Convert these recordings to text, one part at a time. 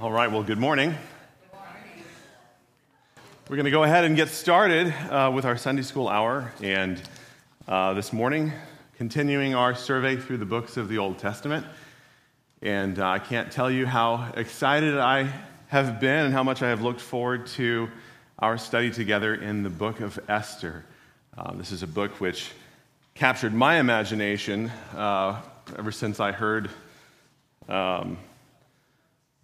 All right, well, good morning. We're going to go ahead and get started uh, with our Sunday school hour. And uh, this morning, continuing our survey through the books of the Old Testament. And uh, I can't tell you how excited I have been and how much I have looked forward to our study together in the book of Esther. Uh, this is a book which captured my imagination uh, ever since I heard. Um,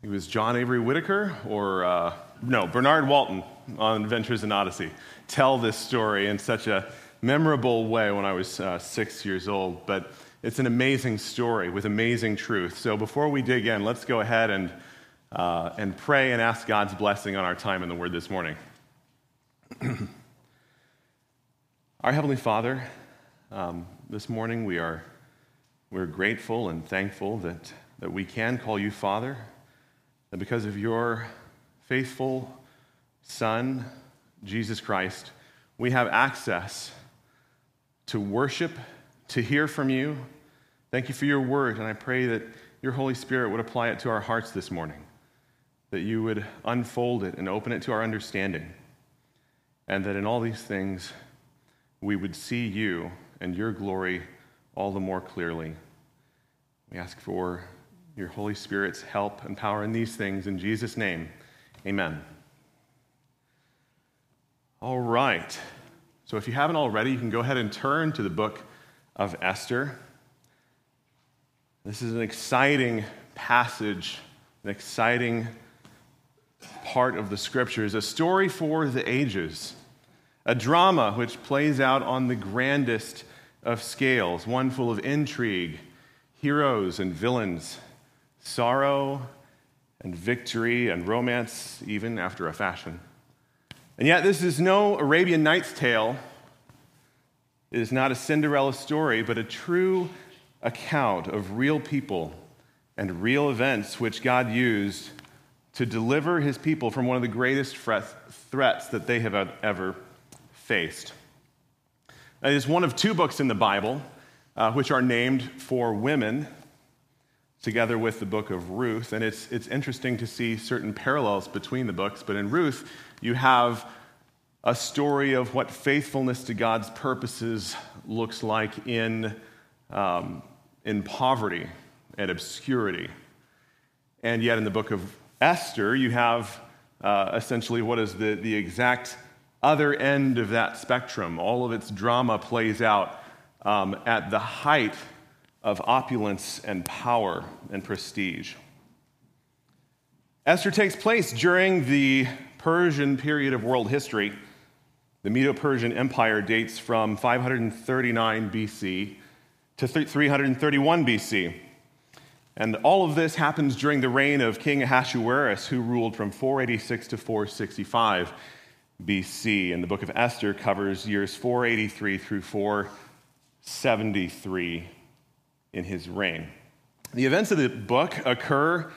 it was John Avery Whitaker or, uh, no, Bernard Walton on Adventures in Odyssey tell this story in such a memorable way when I was uh, six years old. But it's an amazing story with amazing truth. So before we dig in, let's go ahead and, uh, and pray and ask God's blessing on our time in the Word this morning. our Heavenly Father, um, this morning we are we're grateful and thankful that, that we can call you Father that because of your faithful Son, Jesus Christ, we have access to worship, to hear from you. Thank you for your word, and I pray that your Holy Spirit would apply it to our hearts this morning, that you would unfold it and open it to our understanding, and that in all these things we would see you and your glory all the more clearly. We ask for your Holy Spirit's help and power in these things. In Jesus' name, amen. All right. So if you haven't already, you can go ahead and turn to the book of Esther. This is an exciting passage, an exciting part of the scriptures, a story for the ages, a drama which plays out on the grandest of scales, one full of intrigue, heroes and villains, sorrow and victory and romance, even after a fashion. And yet, this is no Arabian Nights tale. It is not a Cinderella story, but a true account of real people and real events which God used to deliver his people from one of the greatest threats that they have ever faced. It is one of two books in the Bible uh, which are named for women together with the book of Ruth. And it's, it's interesting to see certain parallels between the books. But in Ruth, you have a story of what faithfulness to God's purposes looks like in, um, in poverty and obscurity. And yet, in the book of Esther, you have uh, essentially what is the, the exact other end of that spectrum. All of its drama plays out um, at the height of opulence and power and prestige. Esther takes place during the Persian period of world history. The Medo Persian Empire dates from 539 BC to 331 BC. And all of this happens during the reign of King Ahasuerus, who ruled from 486 to 465 BC. And the book of Esther covers years 483 through 473 in his reign. The events of the book occur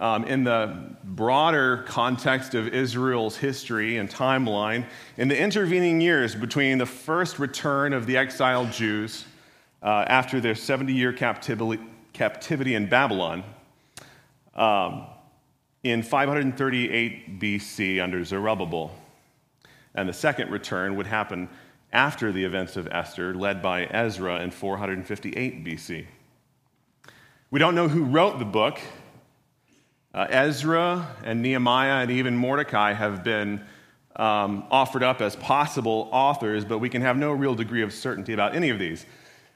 um, in the broader context of Israel's history and timeline in the intervening years between the first return of the exiled Jews uh, after their 70 year captivity, captivity in Babylon um, in 538 BC under Zerubbabel. And the second return would happen after the events of Esther, led by Ezra in 458 BC. We don't know who wrote the book. Uh, Ezra and Nehemiah and even Mordecai have been um, offered up as possible authors, but we can have no real degree of certainty about any of these.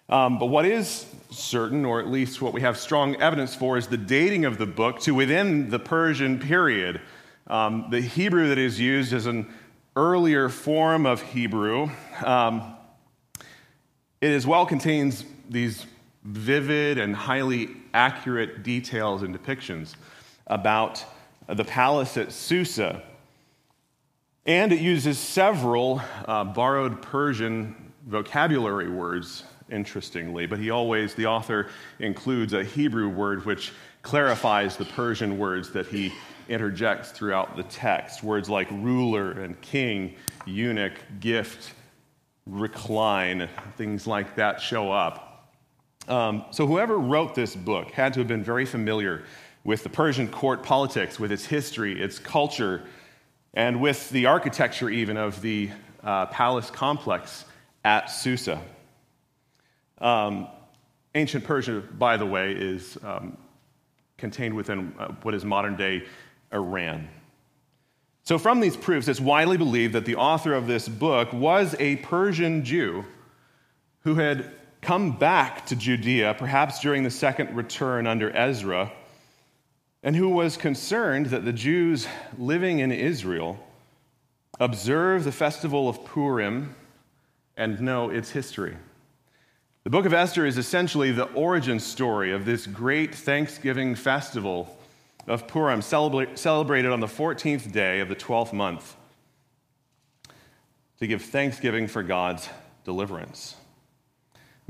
Um, but what is certain, or at least what we have strong evidence for, is the dating of the book to within the Persian period. Um, the Hebrew that is used is an earlier form of Hebrew. Um, it as well contains these vivid and highly accurate details and depictions about the palace at Susa. And it uses several uh, borrowed Persian vocabulary words, interestingly, but he always, the author includes a Hebrew word which clarifies the Persian words that he interjects throughout the text. Words like ruler and king, eunuch, gift, recline, things like that show up. Um, so, whoever wrote this book had to have been very familiar with the Persian court politics, with its history, its culture, and with the architecture even of the uh, palace complex at Susa. Um, ancient Persia, by the way, is um, contained within uh, what is modern day Iran. So, from these proofs, it's widely believed that the author of this book was a Persian Jew who had come back to Judea, perhaps during the second return under Ezra and who was concerned that the Jews living in Israel observe the festival of Purim and know its history. The book of Esther is essentially the origin story of this great Thanksgiving festival of Purim, celebrated on the 14th day of the 12th month to give thanksgiving for God's deliverance.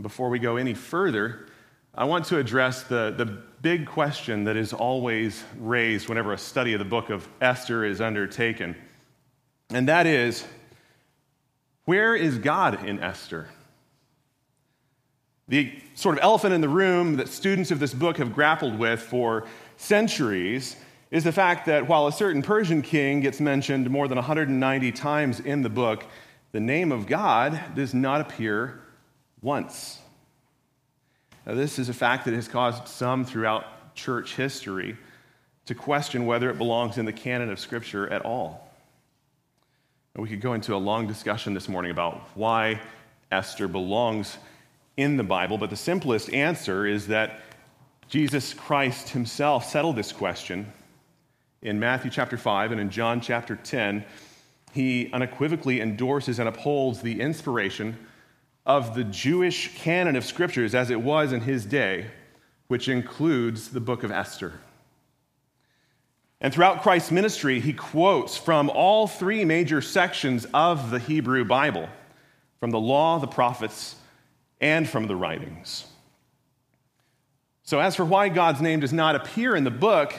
Before we go any further, I want to address the, the big question that is always raised whenever a study of the book of Esther is undertaken. And that is where is God in Esther? The sort of elephant in the room that students of this book have grappled with for centuries is the fact that while a certain Persian king gets mentioned more than 190 times in the book, the name of God does not appear once. Now, this is a fact that has caused some throughout church history to question whether it belongs in the canon of Scripture at all. And we could go into a long discussion this morning about why Esther belongs in the Bible, but the simplest answer is that Jesus Christ himself settled this question in Matthew chapter 5 and in John chapter 10. He unequivocally endorses and upholds the inspiration of the Jewish canon of scriptures as it was in his day, which includes the book of Esther. And throughout Christ's ministry, he quotes from all three major sections of the Hebrew Bible from the law, the prophets, and from the writings. So, as for why God's name does not appear in the book,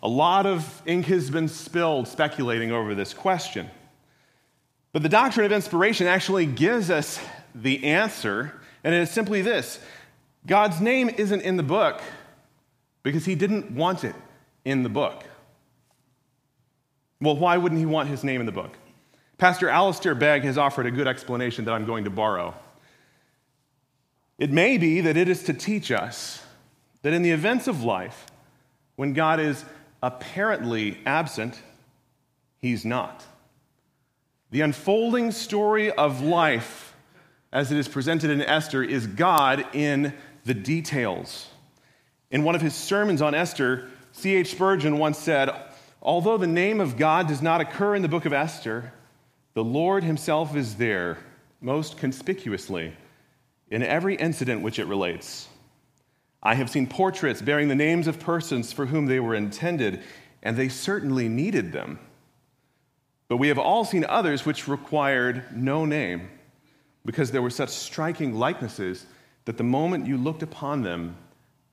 a lot of ink has been spilled speculating over this question. But the doctrine of inspiration actually gives us the answer, and it is simply this God's name isn't in the book because he didn't want it in the book. Well, why wouldn't he want his name in the book? Pastor Alistair Begg has offered a good explanation that I'm going to borrow. It may be that it is to teach us that in the events of life, when God is apparently absent, he's not. The unfolding story of life, as it is presented in Esther, is God in the details. In one of his sermons on Esther, C.H. Spurgeon once said, Although the name of God does not occur in the book of Esther, the Lord himself is there most conspicuously in every incident which it relates. I have seen portraits bearing the names of persons for whom they were intended, and they certainly needed them. But we have all seen others which required no name because there were such striking likenesses that the moment you looked upon them,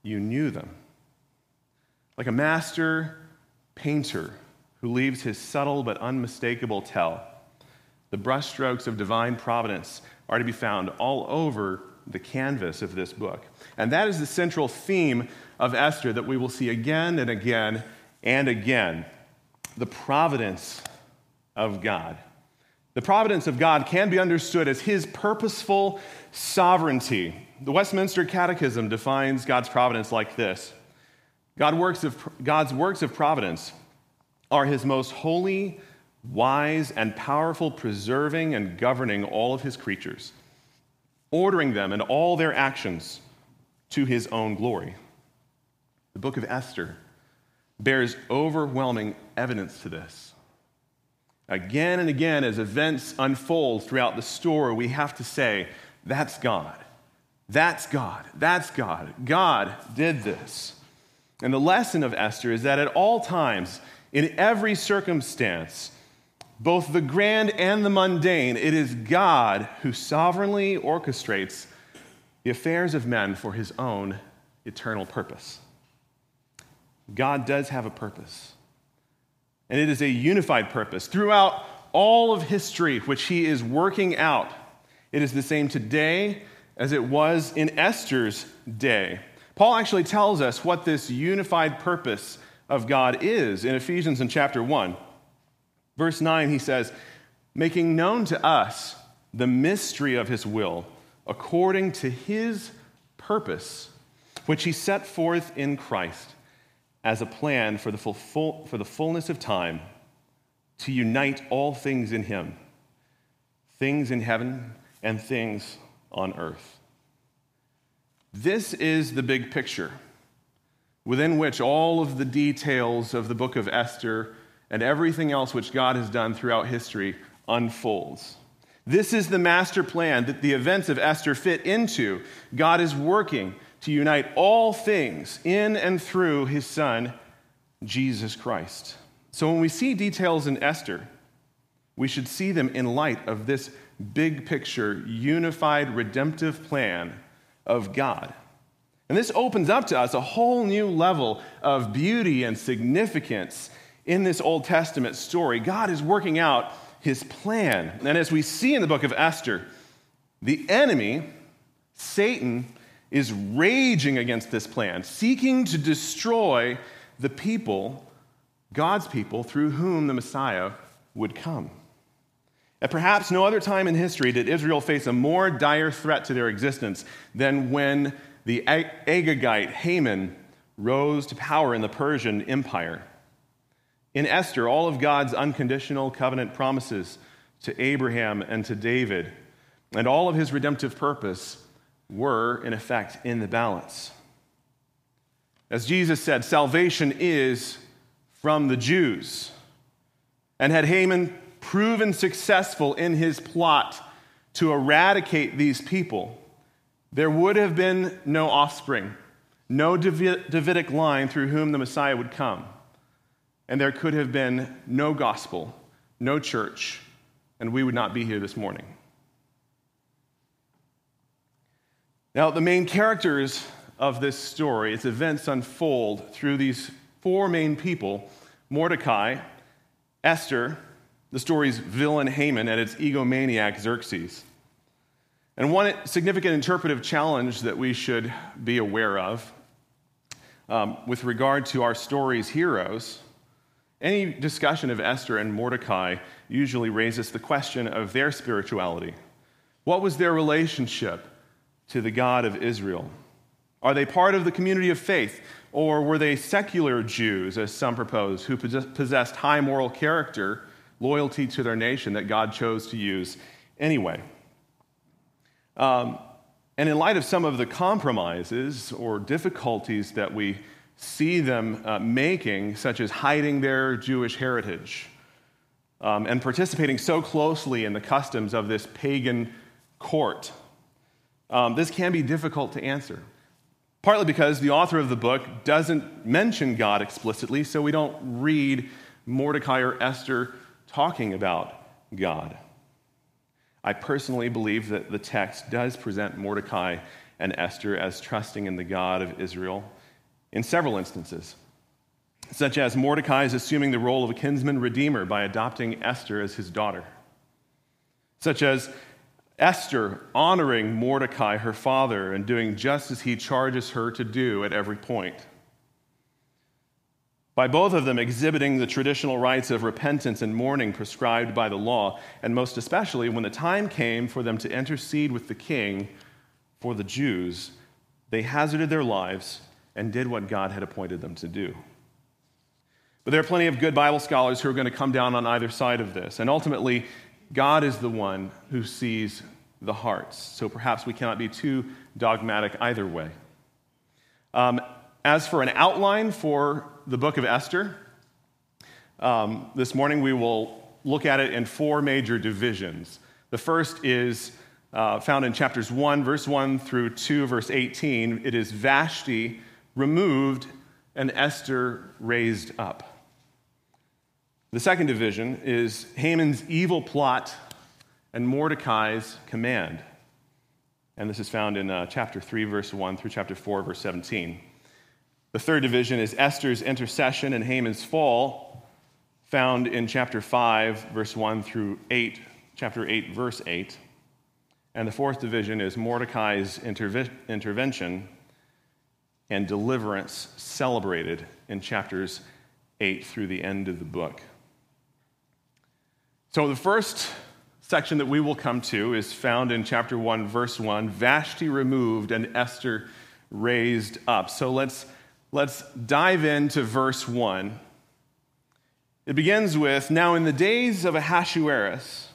you knew them. Like a master painter who leaves his subtle but unmistakable tell, the brushstrokes of divine providence are to be found all over the canvas of this book. And that is the central theme of Esther that we will see again and again and again the providence of God. The providence of God can be understood as his purposeful sovereignty. The Westminster Catechism defines God's providence like this God works of, God's works of providence are his most holy, wise, and powerful preserving and governing all of his creatures, ordering them and all their actions to his own glory. The book of Esther bears overwhelming evidence to this. Again and again, as events unfold throughout the story, we have to say, That's God. That's God. That's God. God did this. And the lesson of Esther is that at all times, in every circumstance, both the grand and the mundane, it is God who sovereignly orchestrates the affairs of men for his own eternal purpose. God does have a purpose. And it is a unified purpose throughout all of history, which he is working out. It is the same today as it was in Esther's day. Paul actually tells us what this unified purpose of God is in Ephesians in chapter 1. Verse 9, he says, making known to us the mystery of his will, according to his purpose, which he set forth in Christ as a plan for the, full, for the fullness of time to unite all things in him, things in heaven and things on earth. This is the big picture within which all of the details of the book of Esther and everything else which God has done throughout history unfolds. This is the master plan that the events of Esther fit into. God is working to unite all things in and through his son, Jesus Christ. So when we see details in Esther, we should see them in light of this big picture, unified, redemptive plan of God. And this opens up to us a whole new level of beauty and significance in this Old Testament story. God is working out his plan. And as we see in the book of Esther, the enemy, Satan, is raging against this plan, seeking to destroy the people, God's people, through whom the Messiah would come. At perhaps no other time in history did Israel face a more dire threat to their existence than when the Agagite Haman rose to power in the Persian Empire. In Esther, all of God's unconditional covenant promises to Abraham and to David, and all of his redemptive purpose were, in effect, in the balance. As Jesus said, salvation is from the Jews. And had Haman proven successful in his plot to eradicate these people, there would have been no offspring, no Davidic line through whom the Messiah would come and there could have been no gospel, no church, and we would not be here this morning. Now, the main characters of this story, its events unfold through these four main people Mordecai, Esther, the story's villain Haman, and its egomaniac Xerxes. And one significant interpretive challenge that we should be aware of um, with regard to our story's heroes any discussion of Esther and Mordecai usually raises the question of their spirituality. What was their relationship to the God of Israel? Are they part of the community of faith, or were they secular Jews, as some propose, who possessed high moral character, loyalty to their nation that God chose to use anyway? Um, and in light of some of the compromises or difficulties that we see them uh, making, such as hiding their Jewish heritage um, and participating so closely in the customs of this pagan court. Um, this can be difficult to answer. Partly because the author of the book doesn't mention God explicitly, so we don't read Mordecai or Esther talking about God. I personally believe that the text does present Mordecai and Esther as trusting in the God of Israel in several instances, such as Mordecai is assuming the role of a kinsman redeemer by adopting Esther as his daughter, such as Esther honoring Mordecai, her father, and doing just as he charges her to do at every point. By both of them exhibiting the traditional rites of repentance and mourning prescribed by the law, and most especially when the time came for them to intercede with the king for the Jews, they hazarded their lives and did what God had appointed them to do. But there are plenty of good Bible scholars who are going to come down on either side of this. And ultimately, God is the one who sees the hearts. So perhaps we cannot be too dogmatic either way. Um, as for an outline for the book of Esther, um, this morning we will look at it in four major divisions. The first is uh, found in chapters 1, verse 1 through 2, verse 18. It is Vashti removed and Esther raised up. The second division is Haman's evil plot and Mordecai's command. And this is found in uh, chapter 3, verse 1 through chapter 4, verse 17. The third division is Esther's intercession and Haman's fall, found in chapter 5, verse 1 through 8, chapter 8, verse 8. And the fourth division is Mordecai's interve- intervention and deliverance celebrated in chapters 8 through the end of the book. So, the first section that we will come to is found in chapter 1, verse 1 Vashti removed and Esther raised up. So, let's, let's dive into verse 1. It begins with Now, in the days of Ahasuerus,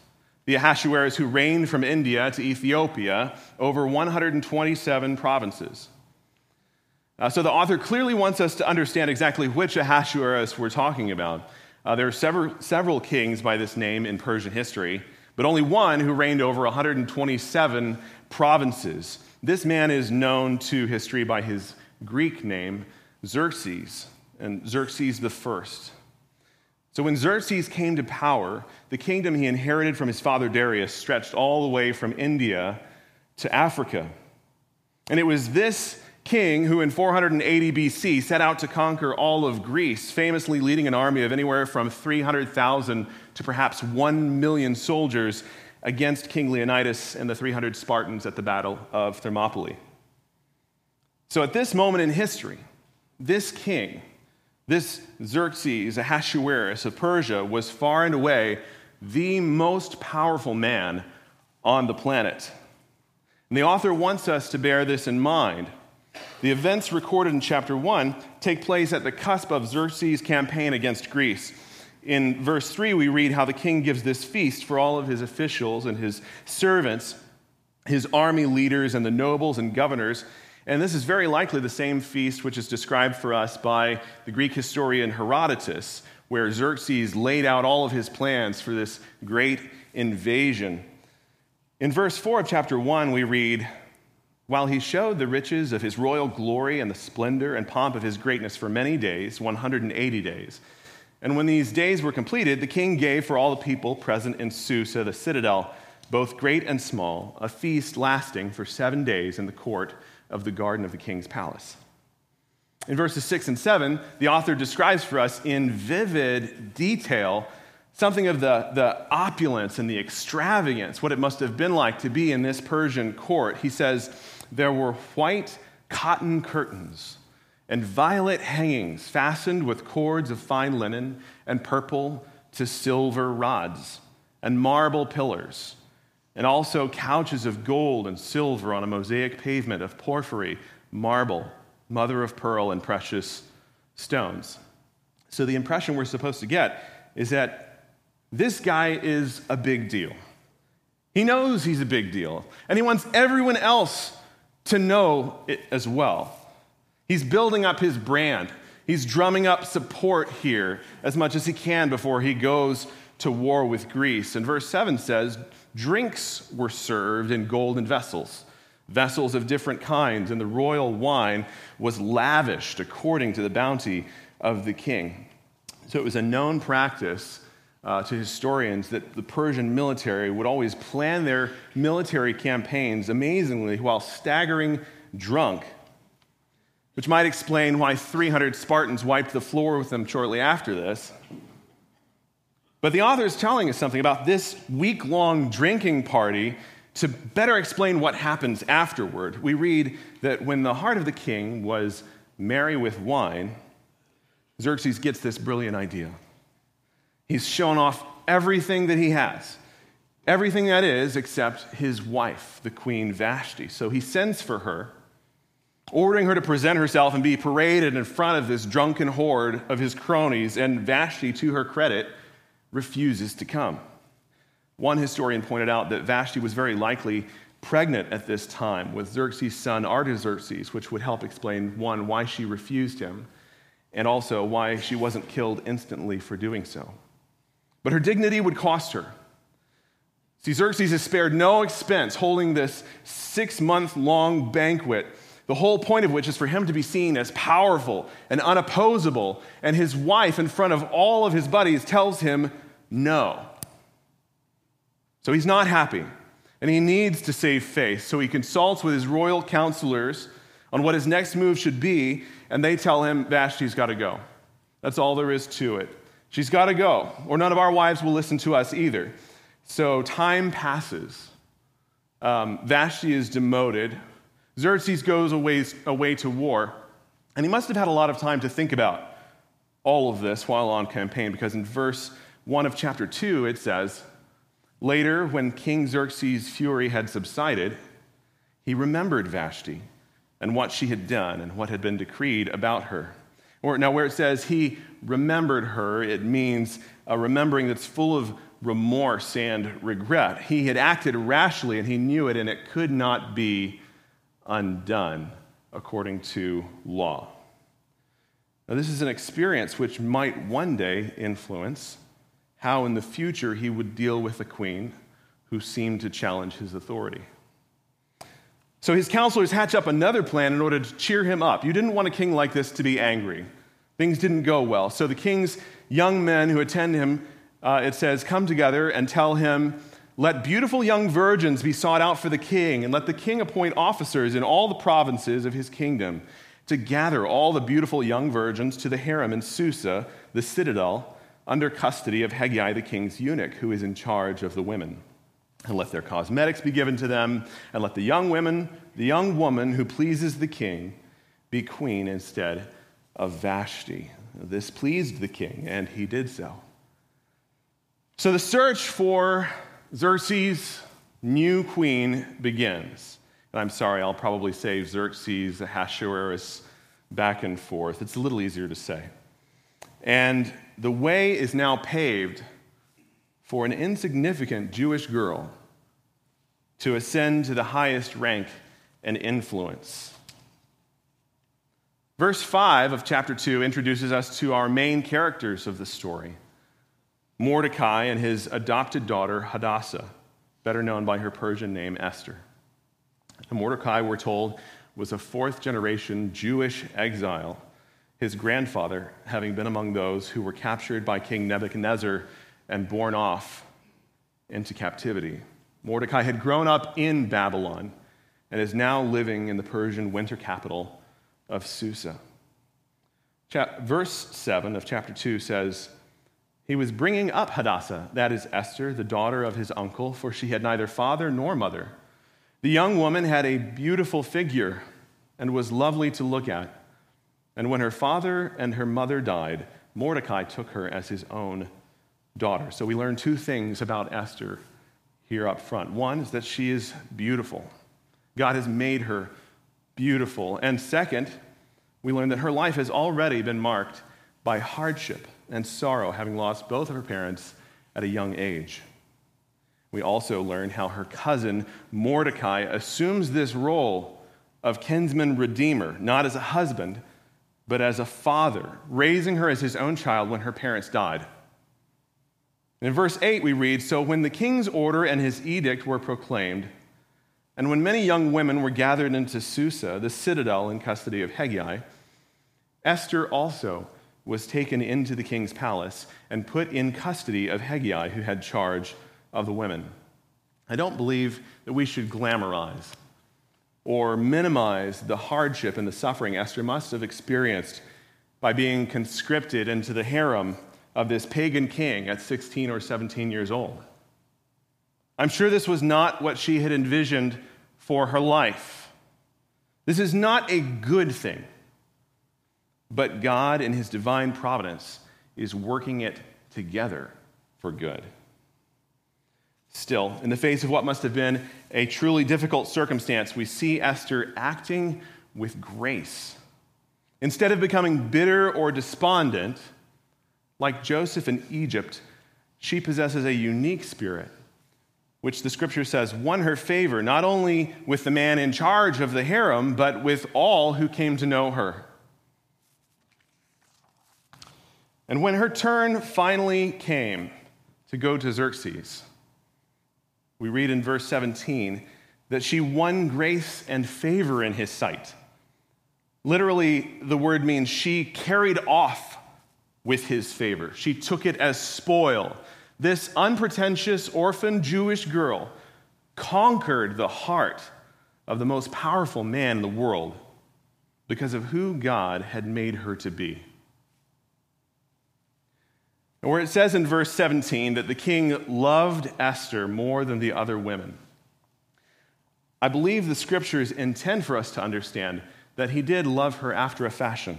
the Ahasuerus who reigned from India to Ethiopia over 127 provinces. Uh, so the author clearly wants us to understand exactly which Ahasuerus we're talking about. Uh, there are several, several kings by this name in Persian history, but only one who reigned over 127 provinces. This man is known to history by his Greek name, Xerxes, and Xerxes the First. So when Xerxes came to power, the kingdom he inherited from his father Darius stretched all the way from India to Africa. And it was this king who in 480 BC set out to conquer all of Greece, famously leading an army of anywhere from 300,000 to perhaps 1 million soldiers against King Leonidas and the 300 Spartans at the Battle of Thermopylae. So at this moment in history, this king, this Xerxes, Ahasuerus of Persia, was far and away the most powerful man on the planet. And the author wants us to bear this in mind the events recorded in chapter 1 take place at the cusp of Xerxes' campaign against Greece. In verse 3, we read how the king gives this feast for all of his officials and his servants, his army leaders, and the nobles and governors. And this is very likely the same feast which is described for us by the Greek historian Herodotus, where Xerxes laid out all of his plans for this great invasion. In verse 4 of chapter 1, we read, while he showed the riches of his royal glory and the splendor and pomp of his greatness for many days, 180 days. And when these days were completed, the king gave for all the people present in Susa, the citadel, both great and small, a feast lasting for seven days in the court of the garden of the king's palace. In verses 6 and 7, the author describes for us in vivid detail something of the, the opulence and the extravagance, what it must have been like to be in this Persian court. He says, there were white cotton curtains and violet hangings fastened with cords of fine linen and purple to silver rods and marble pillars, and also couches of gold and silver on a mosaic pavement of porphyry, marble, mother of pearl, and precious stones. So, the impression we're supposed to get is that this guy is a big deal. He knows he's a big deal, and he wants everyone else to know it as well. He's building up his brand. He's drumming up support here as much as he can before he goes to war with Greece. And verse 7 says, Drinks were served in golden vessels, vessels of different kinds, and the royal wine was lavished according to the bounty of the king. So it was a known practice uh, to historians that the Persian military would always plan their military campaigns amazingly while staggering drunk, which might explain why 300 Spartans wiped the floor with them shortly after this. But the author is telling us something about this week long drinking party to better explain what happens afterward. We read that when the heart of the king was merry with wine, Xerxes gets this brilliant idea. He's shown off everything that he has, everything that is, except his wife, the queen Vashti. So he sends for her, ordering her to present herself and be paraded in front of this drunken horde of his cronies. And Vashti, to her credit, refuses to come. One historian pointed out that Vashti was very likely pregnant at this time with Xerxes' son Artaxerxes, which would help explain one, why she refused him, and also why she wasn't killed instantly for doing so. But her dignity would cost her. See, Xerxes has spared no expense holding this six month long banquet, the whole point of which is for him to be seen as powerful and unopposable. And his wife, in front of all of his buddies, tells him no. So he's not happy, and he needs to save face. So he consults with his royal counselors on what his next move should be, and they tell him Vashti's got to go. That's all there is to it. She's got to go, or none of our wives will listen to us either. So time passes. Um, Vashti is demoted. Xerxes goes away, away to war. And he must have had a lot of time to think about all of this while on campaign, because in verse 1 of chapter 2, it says, Later, when King Xerxes' fury had subsided, he remembered Vashti and what she had done and what had been decreed about her. Now, where it says he remembered her, it means a remembering that's full of remorse and regret. He had acted rashly and he knew it, and it could not be undone according to law. Now, this is an experience which might one day influence how in the future he would deal with a queen who seemed to challenge his authority. So his counselors hatch up another plan in order to cheer him up. You didn't want a king like this to be angry. Things didn't go well. So the king's young men who attend him, uh, it says, come together and tell him, let beautiful young virgins be sought out for the king, and let the king appoint officers in all the provinces of his kingdom to gather all the beautiful young virgins to the harem in Susa, the citadel, under custody of Hegai, the king's eunuch, who is in charge of the women. And let their cosmetics be given to them, and let the young women, the young woman who pleases the king, be queen instead of Vashti. This pleased the king, and he did so. So the search for Xerxes' new queen begins. And I'm sorry, I'll probably say Xerxes, Ahasuerus, back and forth. It's a little easier to say. And the way is now paved for an insignificant Jewish girl to ascend to the highest rank and influence. Verse 5 of chapter 2 introduces us to our main characters of the story Mordecai and his adopted daughter, Hadassah, better known by her Persian name, Esther. And Mordecai, we're told, was a fourth generation Jewish exile, his grandfather having been among those who were captured by King Nebuchadnezzar and borne off into captivity. Mordecai had grown up in Babylon and is now living in the Persian winter capital of Susa. Verse 7 of chapter 2 says, he was bringing up Hadassah, that is Esther, the daughter of his uncle, for she had neither father nor mother. The young woman had a beautiful figure and was lovely to look at. And when her father and her mother died, Mordecai took her as his own daughter. So we learn two things about Esther here up front. One is that she is beautiful, God has made her beautiful. And second, we learn that her life has already been marked by hardship and sorrow, having lost both of her parents at a young age. We also learn how her cousin Mordecai assumes this role of kinsman redeemer, not as a husband, but as a father, raising her as his own child when her parents died. In verse 8, we read So when the king's order and his edict were proclaimed, and when many young women were gathered into Susa, the citadel in custody of Hegai, Esther also was taken into the king's palace and put in custody of Hegai, who had charge of the women. I don't believe that we should glamorize or minimize the hardship and the suffering Esther must have experienced by being conscripted into the harem of this pagan king at 16 or 17 years old. I'm sure this was not what she had envisioned for her life. This is not a good thing. But God, in His divine providence, is working it together for good. Still, in the face of what must have been a truly difficult circumstance, we see Esther acting with grace. Instead of becoming bitter or despondent, like Joseph in Egypt, she possesses a unique spirit, which the scripture says won her favor not only with the man in charge of the harem, but with all who came to know her. And when her turn finally came to go to Xerxes, we read in verse 17 that she won grace and favor in his sight. Literally, the word means she carried off with his favor. She took it as spoil. This unpretentious orphan Jewish girl conquered the heart of the most powerful man in the world because of who God had made her to be. Where it says in verse 17 that the king loved Esther more than the other women, I believe the scriptures intend for us to understand that he did love her after a fashion.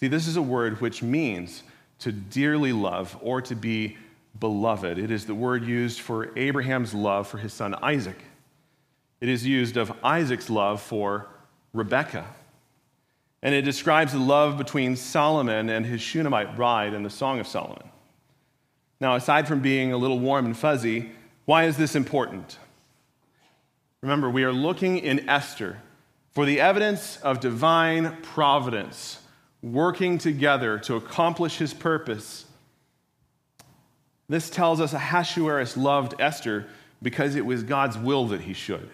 See, this is a word which means to dearly love or to be beloved. It is the word used for Abraham's love for his son Isaac. It is used of Isaac's love for Rebekah. And it describes the love between Solomon and his Shunammite bride in the Song of Solomon. Now, aside from being a little warm and fuzzy, why is this important? Remember, we are looking in Esther for the evidence of divine providence working together to accomplish his purpose. This tells us Ahasuerus loved Esther because it was God's will that he should.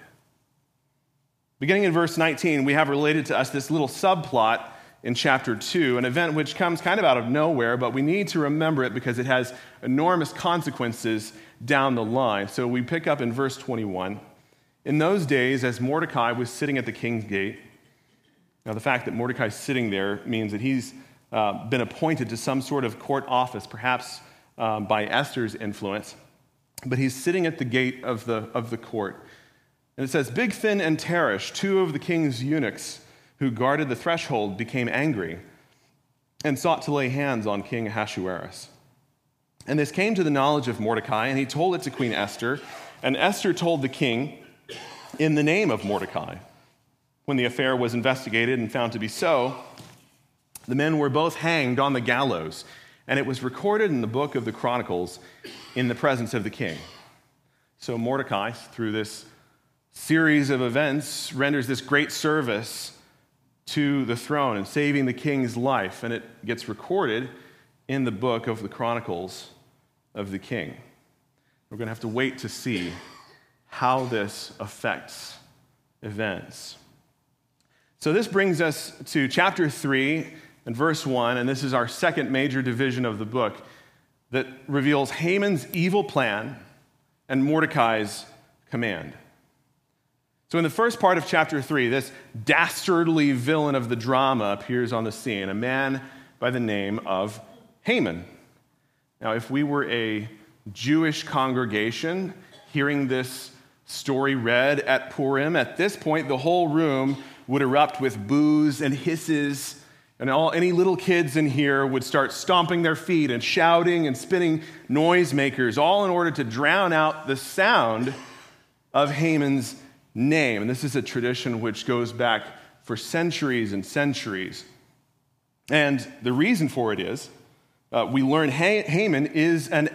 Beginning in verse 19, we have related to us this little subplot in chapter 2, an event which comes kind of out of nowhere, but we need to remember it because it has enormous consequences down the line. So we pick up in verse 21. In those days, as Mordecai was sitting at the king's gate, now the fact that Mordecai's sitting there means that he's uh, been appointed to some sort of court office, perhaps um, by Esther's influence, but he's sitting at the gate of the, of the court. And it says, Bigthan and Teresh, two of the king's eunuchs who guarded the threshold, became angry and sought to lay hands on King Ahasuerus. And this came to the knowledge of Mordecai, and he told it to Queen Esther. And Esther told the king in the name of Mordecai. When the affair was investigated and found to be so, the men were both hanged on the gallows, and it was recorded in the book of the Chronicles in the presence of the king. So Mordecai, through this series of events renders this great service to the throne and saving the king's life, and it gets recorded in the book of the Chronicles of the King. We're going to have to wait to see how this affects events. So, this brings us to chapter 3 and verse 1, and this is our second major division of the book that reveals Haman's evil plan and Mordecai's command. So, in the first part of chapter 3, this dastardly villain of the drama appears on the scene, a man by the name of Haman. Now, if we were a Jewish congregation hearing this story read at Purim, at this point, the whole room would erupt with boos and hisses, and all, any little kids in here would start stomping their feet and shouting and spinning noisemakers, all in order to drown out the sound of Haman's name. And this is a tradition which goes back for centuries and centuries. And the reason for it is uh, we learn Haman is an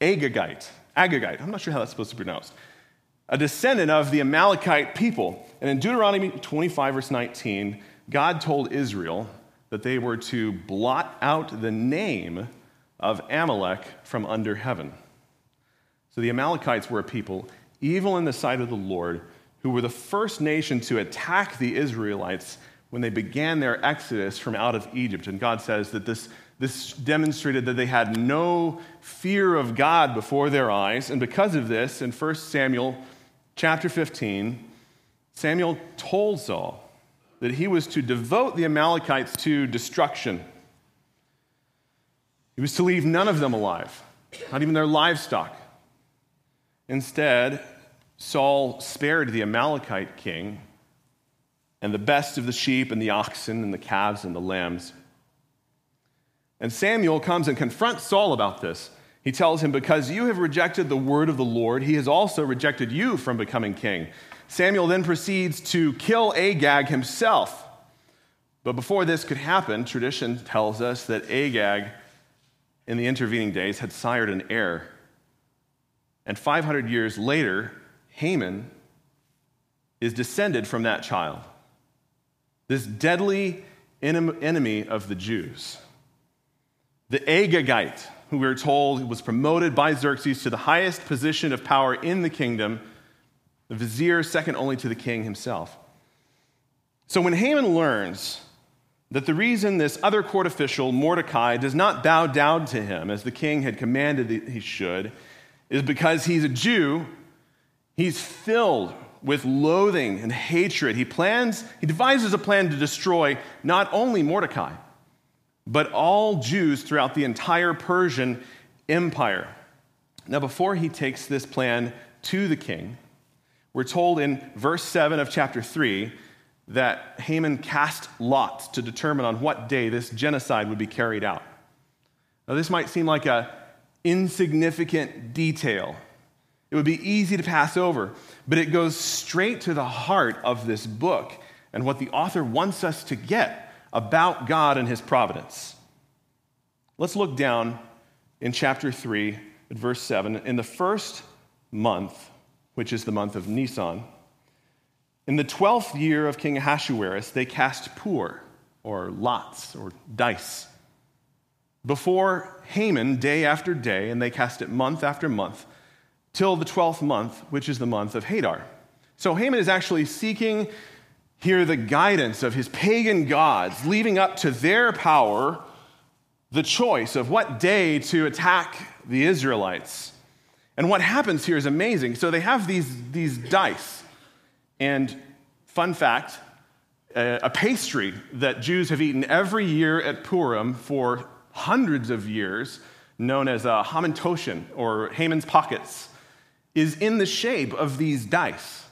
Agagite. Agagite. I'm not sure how that's supposed to be pronounced. A descendant of the Amalekite people. And in Deuteronomy 25, verse 19, God told Israel that they were to blot out the name of Amalek from under heaven. So the Amalekites were a people evil in the sight of the Lord who were the first nation to attack the Israelites when they began their exodus from out of Egypt. And God says that this, this demonstrated that they had no fear of God before their eyes. And because of this, in 1 Samuel chapter 15, Samuel told Saul that he was to devote the Amalekites to destruction. He was to leave none of them alive, not even their livestock. Instead, Saul spared the Amalekite king and the best of the sheep and the oxen and the calves and the lambs. And Samuel comes and confronts Saul about this. He tells him, Because you have rejected the word of the Lord, he has also rejected you from becoming king. Samuel then proceeds to kill Agag himself. But before this could happen, tradition tells us that Agag, in the intervening days, had sired an heir. And 500 years later, Haman is descended from that child, this deadly enemy of the Jews. The Agagite, who we are told was promoted by Xerxes to the highest position of power in the kingdom, the vizier second only to the king himself. So when Haman learns that the reason this other court official, Mordecai, does not bow down to him as the king had commanded that he should, is because he's a Jew He's filled with loathing and hatred. He plans, he devises a plan to destroy not only Mordecai, but all Jews throughout the entire Persian Empire. Now, before he takes this plan to the king, we're told in verse 7 of chapter 3 that Haman cast lots to determine on what day this genocide would be carried out. Now, this might seem like an insignificant detail. It would be easy to pass over, but it goes straight to the heart of this book and what the author wants us to get about God and his providence. Let's look down in chapter 3 at verse 7. In the first month, which is the month of Nisan, in the 12th year of King Ahasuerus, they cast pur, or lots, or dice before Haman day after day, and they cast it month after month, till the 12th month, which is the month of Adar. So Haman is actually seeking here the guidance of his pagan gods, leaving up to their power the choice of what day to attack the Israelites. And what happens here is amazing. So they have these, these dice. And fun fact a pastry that Jews have eaten every year at Purim for hundreds of years, known as a hamantaschen or Haman's pockets, is in the shape of these dice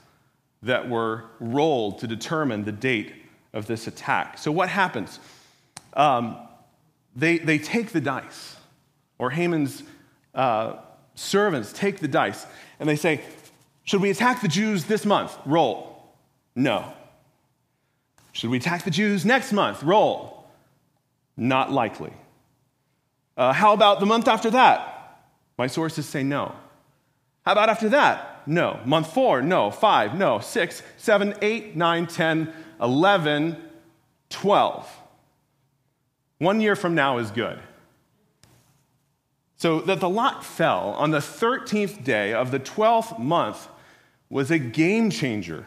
that were rolled to determine the date of this attack. So, what happens? Um, they, they take the dice, or Haman's uh, servants take the dice, and they say, Should we attack the Jews this month? Roll. No. Should we attack the Jews next month? Roll. Not likely. Uh, how about the month after that? My sources say no. How about after that? No. Month four? No. Five? No. Six, seven, eight, nine, ten, eleven, twelve. One year from now is good. So that the lot fell on the 13th day of the 12th month was a game changer.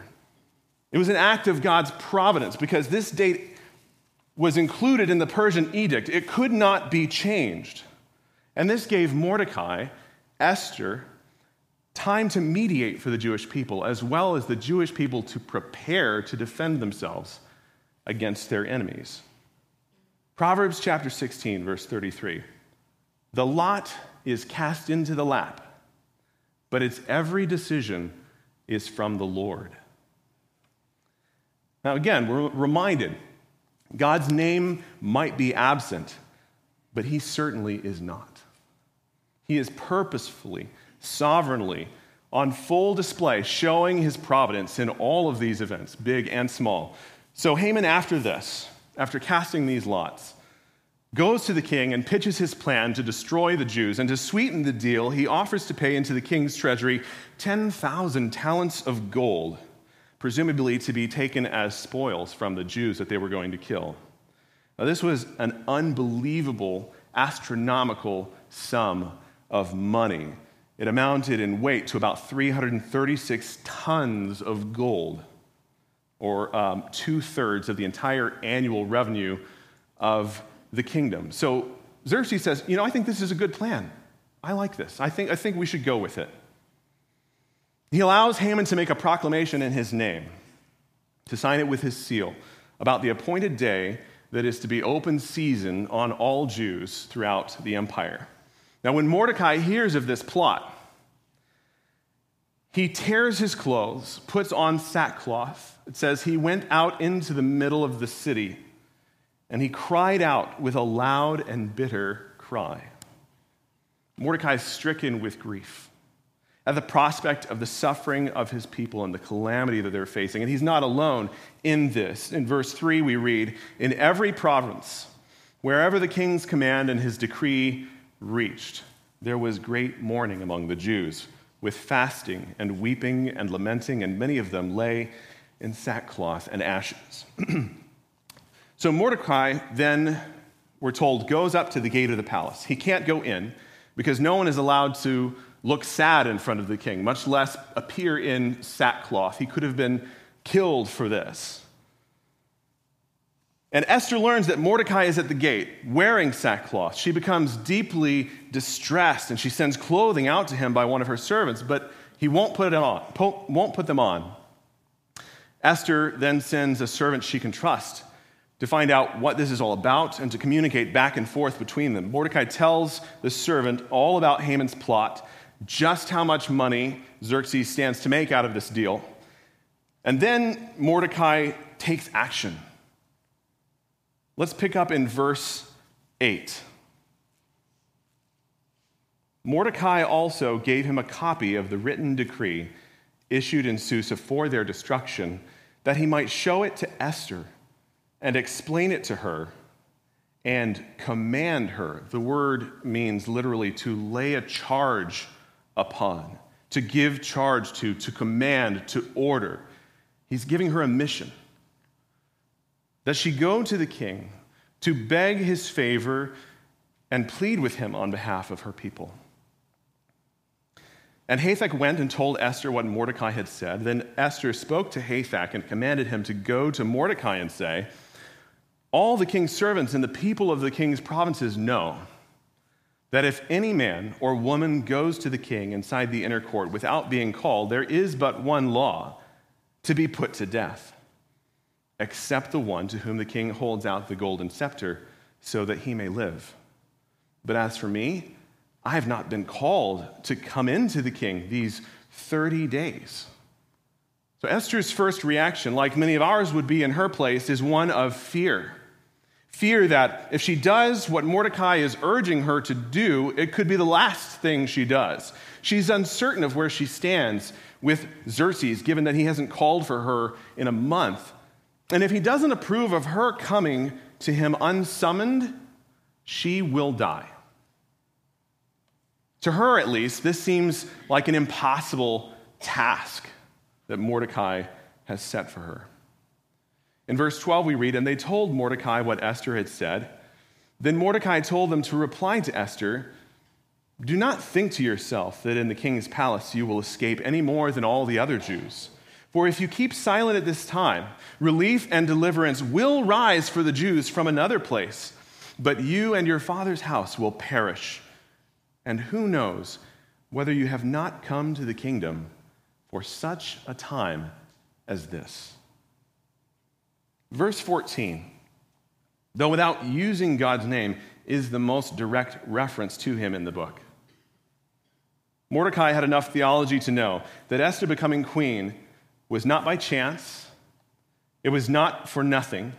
It was an act of God's providence because this date was included in the Persian edict. It could not be changed. And this gave Mordecai, Esther, time to mediate for the Jewish people, as well as the Jewish people to prepare to defend themselves against their enemies. Proverbs chapter 16, verse 33. The lot is cast into the lap, but its every decision is from the Lord. Now, again, we're reminded God's name might be absent, but he certainly is not. He is purposefully, sovereignly, on full display, showing his providence in all of these events, big and small. So Haman, after this, after casting these lots, goes to the king and pitches his plan to destroy the Jews. And to sweeten the deal, he offers to pay into the king's treasury 10,000 talents of gold presumably to be taken as spoils from the Jews that they were going to kill. Now, this was an unbelievable, astronomical sum of money. It amounted in weight to about 336 tons of gold, or um, two thirds of the entire annual revenue of the kingdom. So Xerxes says, You know, I think this is a good plan. I like this. I think, I think we should go with it. He allows Haman to make a proclamation in his name, to sign it with his seal, about the appointed day that is to be open season on all Jews throughout the empire. Now, when Mordecai hears of this plot, he tears his clothes, puts on sackcloth. It says he went out into the middle of the city and he cried out with a loud and bitter cry. Mordecai is stricken with grief at the prospect of the suffering of his people and the calamity that they're facing. And he's not alone in this. In verse 3, we read In every province, wherever the king's command and his decree reached, there was great mourning among the Jews, with fasting and weeping and lamenting, and many of them lay in sackcloth and ashes. so Mordecai then, we're told, goes up to the gate of the palace. He can't go in because no one is allowed to look sad in front of the king, much less appear in sackcloth. He could have been killed for this. And Esther learns that Mordecai is at the gate wearing sackcloth. She becomes deeply distressed and she sends clothing out to him by one of her servants, but he won't put, it on, won't put them on. Esther then sends a servant she can trust to find out what this is all about and to communicate back and forth between them. Mordecai tells the servant all about Haman's plot just how much money Xerxes stands to make out of this deal. And then Mordecai takes action. Let's pick up in verse 8. Mordecai also gave him a copy of the written decree issued in Susa for their destruction, that he might show it to Esther and explain it to her and command her. The word means literally to lay a charge upon, to give charge to, to command, to order. He's giving her a mission that she go to the king to beg his favor and plead with him on behalf of her people. And Hathach went and told Esther what Mordecai had said. Then Esther spoke to Hathach and commanded him to go to Mordecai and say, All the king's servants and the people of the king's provinces know that if any man or woman goes to the king inside the inner court without being called, there is but one law to be put to death, except the one to whom the king holds out the golden scepter so that he may live. But as for me, I have not been called to come into the king these 30 days. So Esther's first reaction, like many of ours would be in her place, is one of fear. Fear that if she does what Mordecai is urging her to do, it could be the last thing she does. She's uncertain of where she stands with Xerxes, given that he hasn't called for her in a month. And if he doesn't approve of her coming to him unsummoned, she will die. To her, at least, this seems like an impossible task that Mordecai has set for her. In verse 12, we read, And they told Mordecai what Esther had said. Then Mordecai told them to reply to Esther Do not think to yourself that in the king's palace you will escape any more than all the other Jews. For if you keep silent at this time, relief and deliverance will rise for the Jews from another place, but you and your father's house will perish. And who knows whether you have not come to the kingdom for such a time as this? Verse 14, though without using God's name, is the most direct reference to him in the book. Mordecai had enough theology to know that Esther becoming queen was not by chance, it was not for nothing.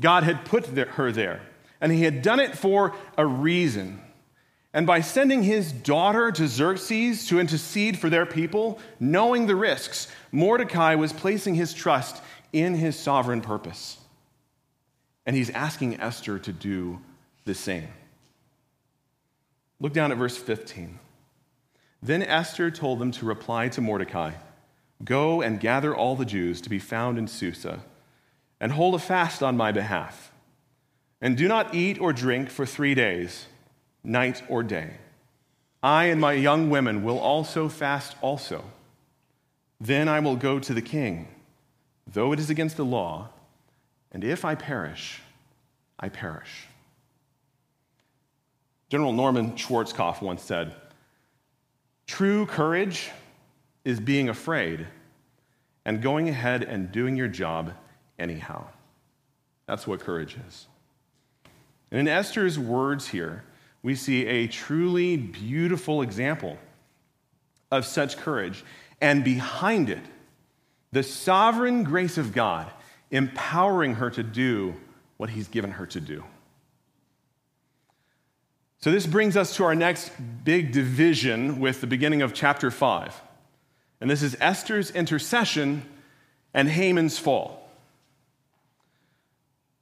God had put her there, and he had done it for a reason. And by sending his daughter to Xerxes to intercede for their people, knowing the risks, Mordecai was placing his trust in his sovereign purpose. And he's asking Esther to do the same. Look down at verse 15. Then Esther told them to reply to Mordecai Go and gather all the Jews to be found in Susa, and hold a fast on my behalf. And do not eat or drink for three days night or day. I and my young women will also fast also. Then I will go to the king, though it is against the law, and if I perish, I perish. General Norman Schwarzkopf once said, True courage is being afraid and going ahead and doing your job anyhow. That's what courage is. And in Esther's words here, we see a truly beautiful example of such courage. And behind it, the sovereign grace of God empowering her to do what he's given her to do. So, this brings us to our next big division with the beginning of chapter 5. And this is Esther's intercession and Haman's fall.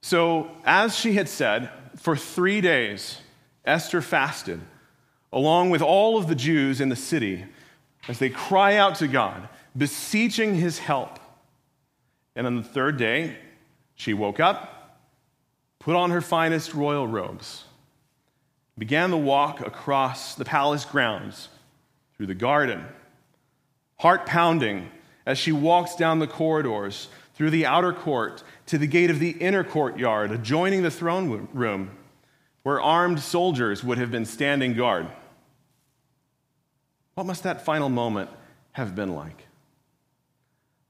So, as she had said, for three days, Esther fasted, along with all of the Jews in the city, as they cry out to God, beseeching his help. And on the third day, she woke up, put on her finest royal robes, began the walk across the palace grounds, through the garden, heart pounding as she walks down the corridors, through the outer court, to the gate of the inner courtyard, adjoining the throne room where armed soldiers would have been standing guard. What must that final moment have been like?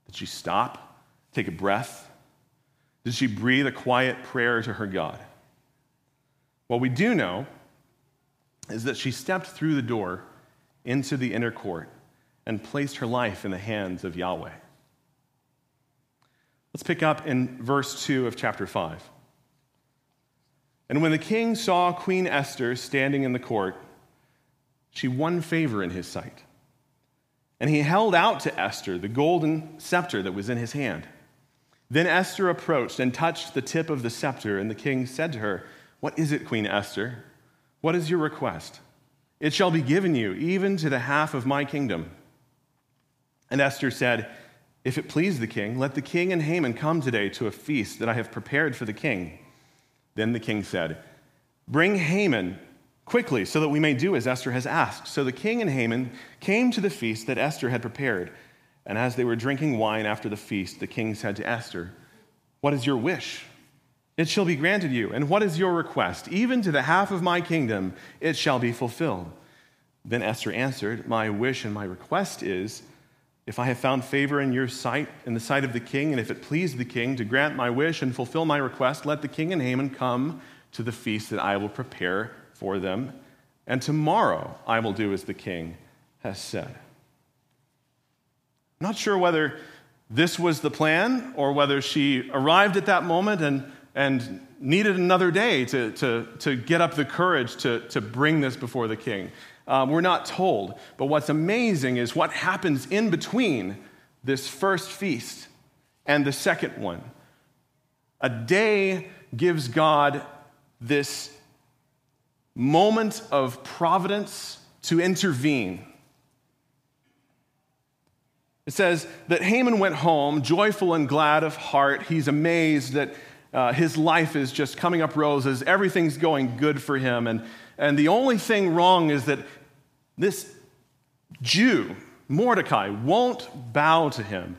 Did she stop, take a breath? Did she breathe a quiet prayer to her God? What we do know is that she stepped through the door into the inner court and placed her life in the hands of Yahweh. Let's pick up in verse 2 of chapter 5. And when the king saw Queen Esther standing in the court, she won favor in his sight. And he held out to Esther the golden scepter that was in his hand. Then Esther approached and touched the tip of the scepter, and the king said to her, What is it, Queen Esther? What is your request? It shall be given you, even to the half of my kingdom. And Esther said, If it please the king, let the king and Haman come today to a feast that I have prepared for the king. Then the king said, Bring Haman quickly, so that we may do as Esther has asked. So the king and Haman came to the feast that Esther had prepared. And as they were drinking wine after the feast, the king said to Esther, What is your wish? It shall be granted you. And what is your request? Even to the half of my kingdom, it shall be fulfilled. Then Esther answered, My wish and my request is, if I have found favor in your sight, in the sight of the king, and if it please the king to grant my wish and fulfill my request, let the king and Haman come to the feast that I will prepare for them. And tomorrow I will do as the king has said. I'm not sure whether this was the plan or whether she arrived at that moment and, and needed another day to, to, to get up the courage to, to bring this before the king. Um, we're not told. But what's amazing is what happens in between this first feast and the second one. A day gives God this moment of providence to intervene. It says that Haman went home joyful and glad of heart. He's amazed that uh, his life is just coming up roses, everything's going good for him. And, and the only thing wrong is that this Jew, Mordecai, won't bow to him.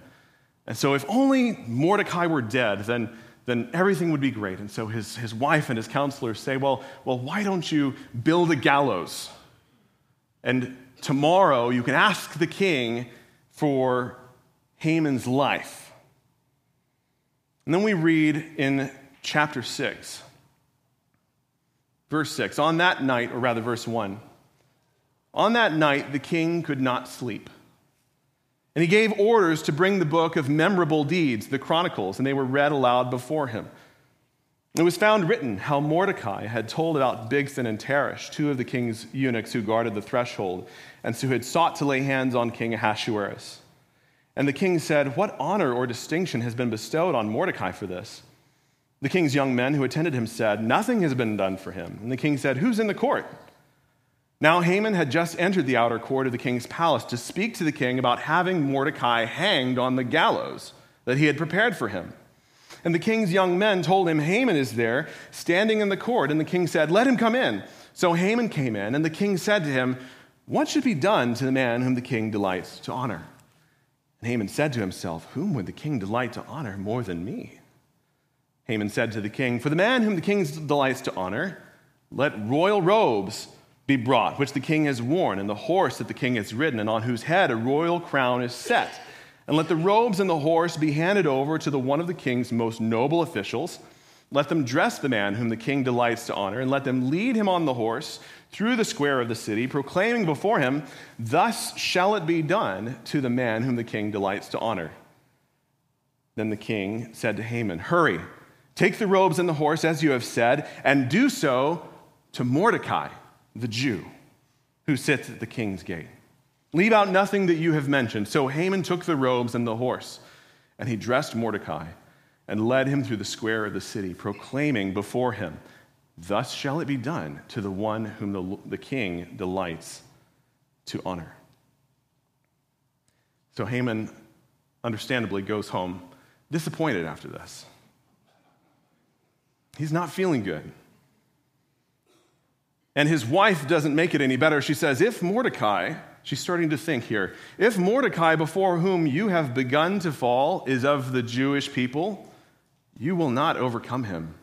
And so, if only Mordecai were dead, then, then everything would be great. And so, his, his wife and his counselors say, well, well, why don't you build a gallows? And tomorrow you can ask the king for Haman's life. And then we read in chapter 6, verse 6, on that night, or rather, verse 1. On that night, the king could not sleep. And he gave orders to bring the book of memorable deeds, the Chronicles, and they were read aloud before him. It was found written how Mordecai had told about Bigthan and Teresh, two of the king's eunuchs who guarded the threshold, and who had sought to lay hands on King Ahasuerus. And the king said, What honor or distinction has been bestowed on Mordecai for this? The king's young men who attended him said, Nothing has been done for him. And the king said, Who's in the court? Now, Haman had just entered the outer court of the king's palace to speak to the king about having Mordecai hanged on the gallows that he had prepared for him. And the king's young men told him, Haman is there, standing in the court. And the king said, Let him come in. So Haman came in, and the king said to him, What should be done to the man whom the king delights to honor? And Haman said to himself, Whom would the king delight to honor more than me? Haman said to the king, For the man whom the king delights to honor, let royal robes be brought, which the king has worn, and the horse that the king has ridden, and on whose head a royal crown is set. And let the robes and the horse be handed over to the one of the king's most noble officials. Let them dress the man whom the king delights to honor, and let them lead him on the horse through the square of the city, proclaiming before him, Thus shall it be done to the man whom the king delights to honor. Then the king said to Haman, Hurry, take the robes and the horse, as you have said, and do so to Mordecai the Jew who sits at the king's gate. Leave out nothing that you have mentioned. So Haman took the robes and the horse, and he dressed Mordecai and led him through the square of the city, proclaiming before him, Thus shall it be done to the one whom the, the king delights to honor. So Haman, understandably, goes home disappointed after this. He's not feeling good. And his wife doesn't make it any better. She says, If Mordecai, she's starting to think here, if Mordecai, before whom you have begun to fall, is of the Jewish people, you will not overcome him,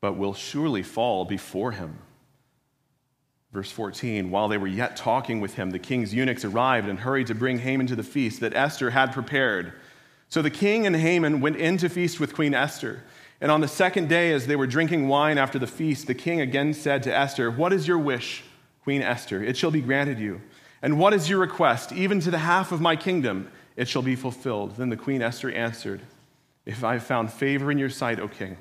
but will surely fall before him. Verse 14 While they were yet talking with him, the king's eunuchs arrived and hurried to bring Haman to the feast that Esther had prepared. So the king and Haman went in to feast with Queen Esther. And on the second day, as they were drinking wine after the feast, the king again said to Esther, What is your wish, Queen Esther? It shall be granted you. And what is your request? Even to the half of my kingdom, it shall be fulfilled. Then the queen Esther answered, if I have found favor in your sight, O king.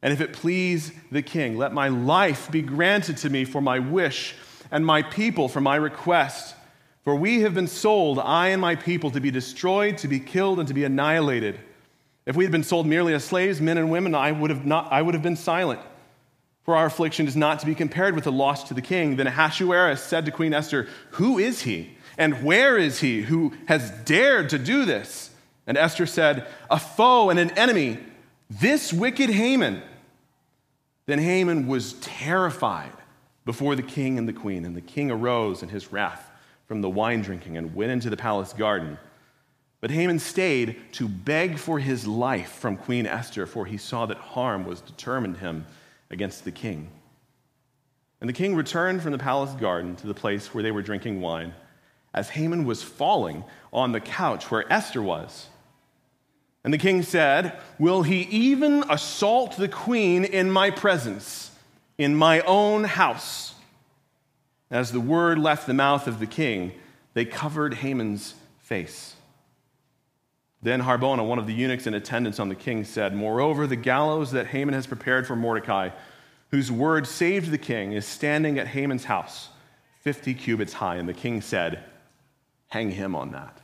And if it please the king, let my life be granted to me for my wish, and my people for my request. For we have been sold, I and my people, to be destroyed, to be killed, and to be annihilated. If we had been sold merely as slaves, men and women, I would have, not, I would have been silent. For our affliction is not to be compared with the loss to the king. Then Ahasuerus said to Queen Esther, Who is he? And where is he who has dared to do this? And Esther said, A foe and an enemy, this wicked Haman. Then Haman was terrified before the king and the queen, and the king arose in his wrath from the wine drinking and went into the palace garden. But Haman stayed to beg for his life from Queen Esther, for he saw that harm was determined him against the king. And the king returned from the palace garden to the place where they were drinking wine, as Haman was falling on the couch where Esther was. And the king said, Will he even assault the queen in my presence, in my own house? As the word left the mouth of the king, they covered Haman's face. Then Harbona, one of the eunuchs in attendance on the king, said, Moreover, the gallows that Haman has prepared for Mordecai, whose word saved the king, is standing at Haman's house, 50 cubits high. And the king said, Hang him on that.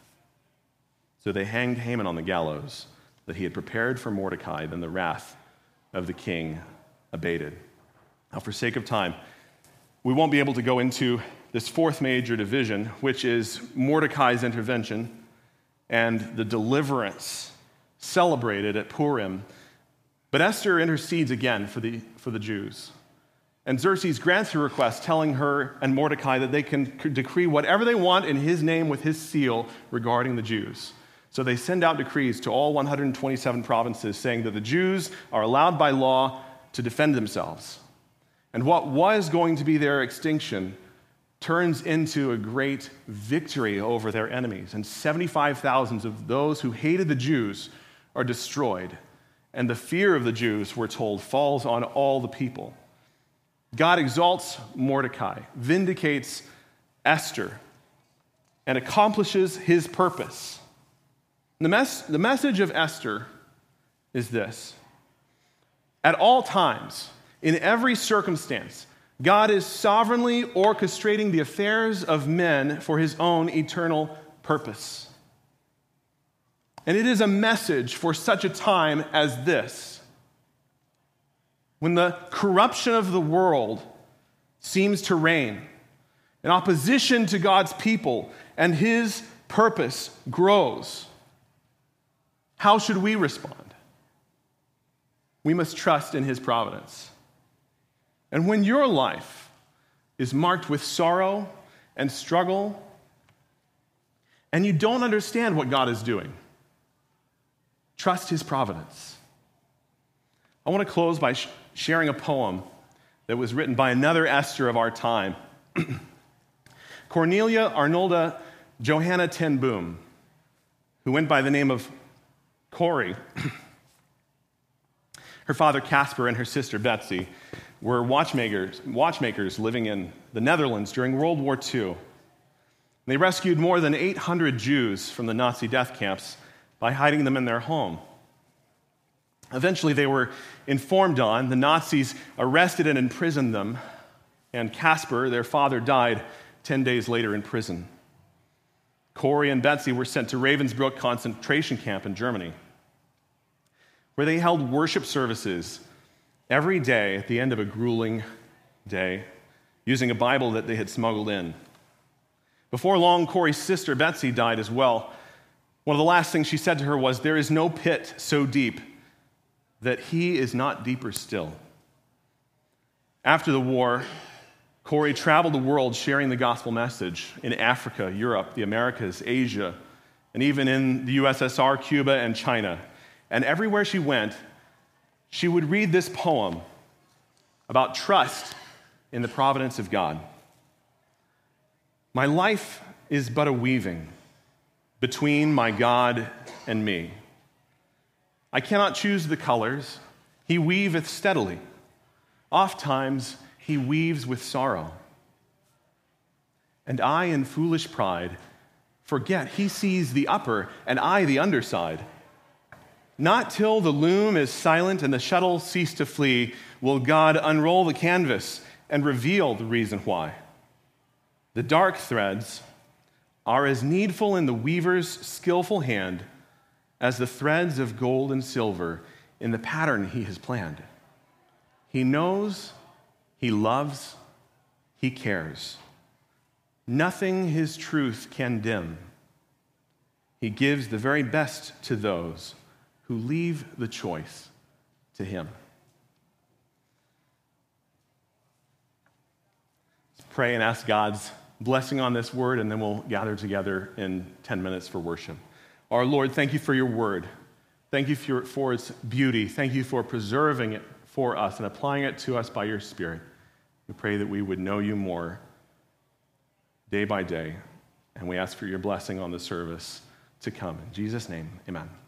So they hanged Haman on the gallows that he had prepared for Mordecai. Then the wrath of the king abated. Now, for sake of time, we won't be able to go into this fourth major division, which is Mordecai's intervention and the deliverance celebrated at Purim. But Esther intercedes again for the, for the Jews. And Xerxes grants her request, telling her and Mordecai that they can decree whatever they want in his name with his seal regarding the Jews. So they send out decrees to all 127 provinces saying that the Jews are allowed by law to defend themselves. And what was going to be their extinction turns into a great victory over their enemies. And 75,000 of those who hated the Jews are destroyed. And the fear of the Jews, we're told, falls on all the people. God exalts Mordecai, vindicates Esther, and accomplishes his purpose. The, mes- the message of Esther is this At all times, in every circumstance, God is sovereignly orchestrating the affairs of men for his own eternal purpose. And it is a message for such a time as this. When the corruption of the world seems to reign, in opposition to God's people, and his purpose grows, how should we respond? We must trust in his providence. And when your life is marked with sorrow and struggle, and you don't understand what God is doing, trust His providence. I want to close by sh- sharing a poem that was written by another Esther of our time, Cornelia Arnolda Johanna ten Boom, who went by the name of Corrie. her father Casper and her sister Betsie were watchmakers, watchmakers living in the Netherlands during World War II. They rescued more than 800 Jews from the Nazi death camps by hiding them in their home. Eventually, they were informed on. The Nazis arrested and imprisoned them, and Casper, their father, died 10 days later in prison. Corrie and Betsie were sent to Ravensbrück concentration camp in Germany, where they held worship services every day at the end of a grueling day using a Bible that they had smuggled in. Before long, Corrie's sister Betsie died as well. One of the last things she said to her was, There is no pit so deep that he is not deeper still. After the war, Corrie traveled the world sharing the gospel message in Africa, Europe, the Americas, Asia, and even in the USSR, Cuba, and China. And everywhere she went, she would read this poem about trust in the providence of God. My life is but a weaving between my God and me. I cannot choose the colors. He weaveth steadily. Oft times he weaves with sorrow. And I, in foolish pride, forget he sees the upper and I the underside. Not till the loom is silent and the shuttle cease to flee will God unroll the canvas and reveal the reason why. The dark threads are as needful in the weaver's skillful hand as the threads of gold and silver in the pattern he has planned. He knows, he loves, he cares. Nothing his truth can dim. He gives the very best to those who leave the choice to Him. Let's pray and ask God's blessing on this word, and then we'll gather together in 10 minutes for worship. Our Lord, thank you for your word. Thank you for, for its beauty. Thank you for preserving it for us and applying it to us by your Spirit. We pray that we would know you more day by day, and we ask for your blessing on the service to come. In Jesus' name, amen.